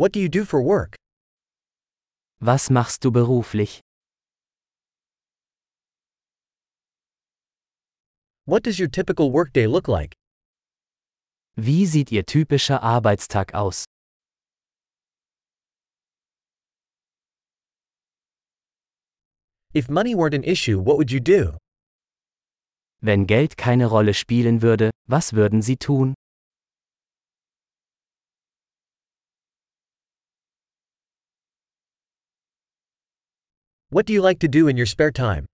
What do you do for work? Was machst du beruflich? What does your typical workday look like? Wie sieht Ihr typischer Arbeitstag aus? If money weren't an issue, what would you do? Wenn Geld keine Rolle spielen würde, was würden Sie tun? What do you like to do in your spare time?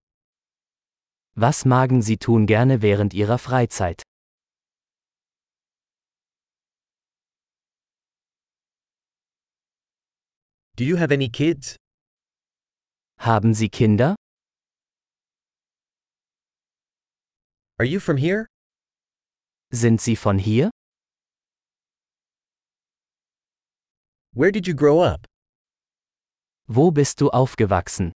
Was magen Sie tun gerne während Ihrer Freizeit? Do you have any kids? Haben Sie Kinder? Are you from here? Sind Sie von hier? Where did you grow up? Wo bist du aufgewachsen?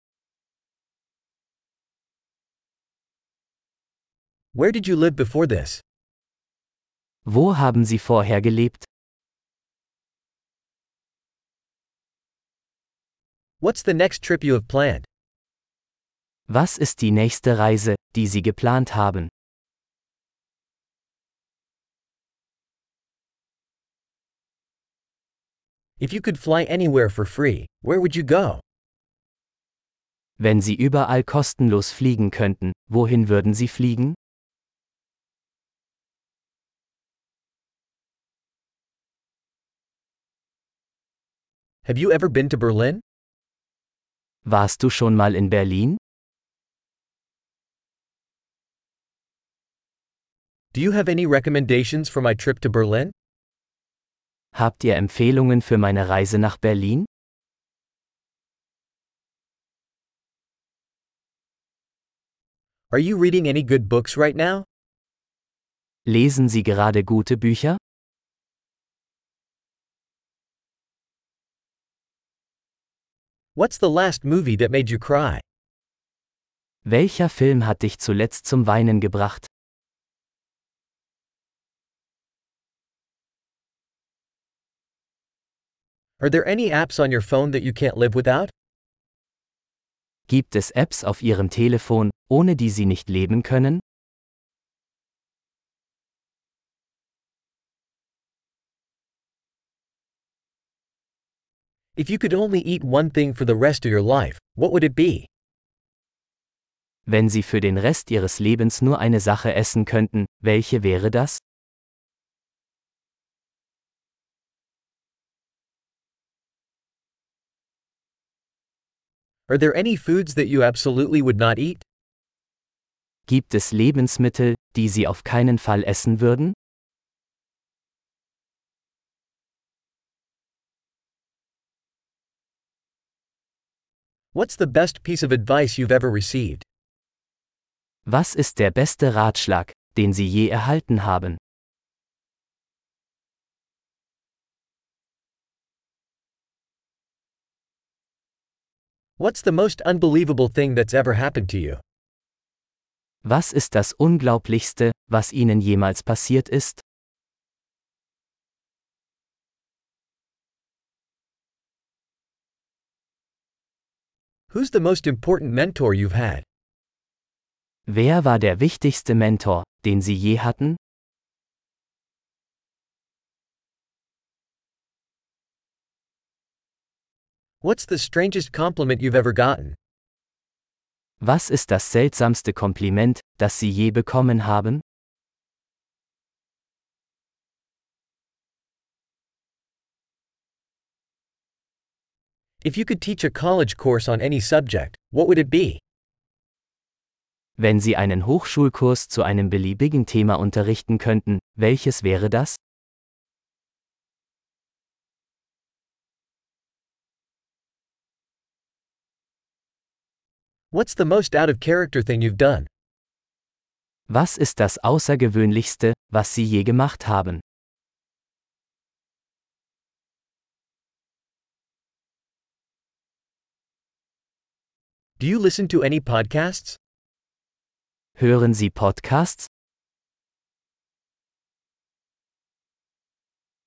Where did you live before this? Wo haben Sie vorher gelebt? What's the next trip you have planned? Was ist die nächste Reise, die Sie geplant haben? If you could fly anywhere for free, where would you go? Wenn Sie überall kostenlos fliegen könnten, wohin würden Sie fliegen? Have you ever been to Berlin? Warst du schon mal in Berlin? Do you have any recommendations for my trip to Berlin? Habt ihr Empfehlungen für meine Reise nach Berlin? Are you reading any good books right now? Lesen Sie gerade gute Bücher? What's the last movie that made you cry? Welcher Film hat dich zuletzt zum Weinen gebracht? Are there any apps on your phone that you can't live without? Gibt es Apps auf Ihrem Telefon, ohne die Sie nicht leben können? If you could only eat one thing for the rest of your life, what would it be? Wenn Sie für den Rest Ihres Lebens nur eine Sache essen könnten, welche wäre das? Are there any foods that you absolutely would not eat? Gibt es Lebensmittel, die Sie auf keinen Fall essen würden? What's the best piece of advice you've ever received? Was ist der beste Ratschlag, den Sie je erhalten haben? What's the most unbelievable thing that's ever happened to you? Was ist das Unglaublichste, was Ihnen jemals passiert ist? Who's the most important mentor you've had? Wer war der wichtigste Mentor, den Sie je hatten? What's the strangest compliment you've ever gotten? Was ist das seltsamste Kompliment, das Sie je bekommen haben? If you could teach a college course on any subject, what would it be? Wenn Sie einen Hochschulkurs zu einem beliebigen Thema unterrichten könnten, welches wäre das? What's the most out of character thing you've done? Was ist das Außergewöhnlichste, was Sie je gemacht haben? Do you listen to any podcasts? Hören Sie Podcasts?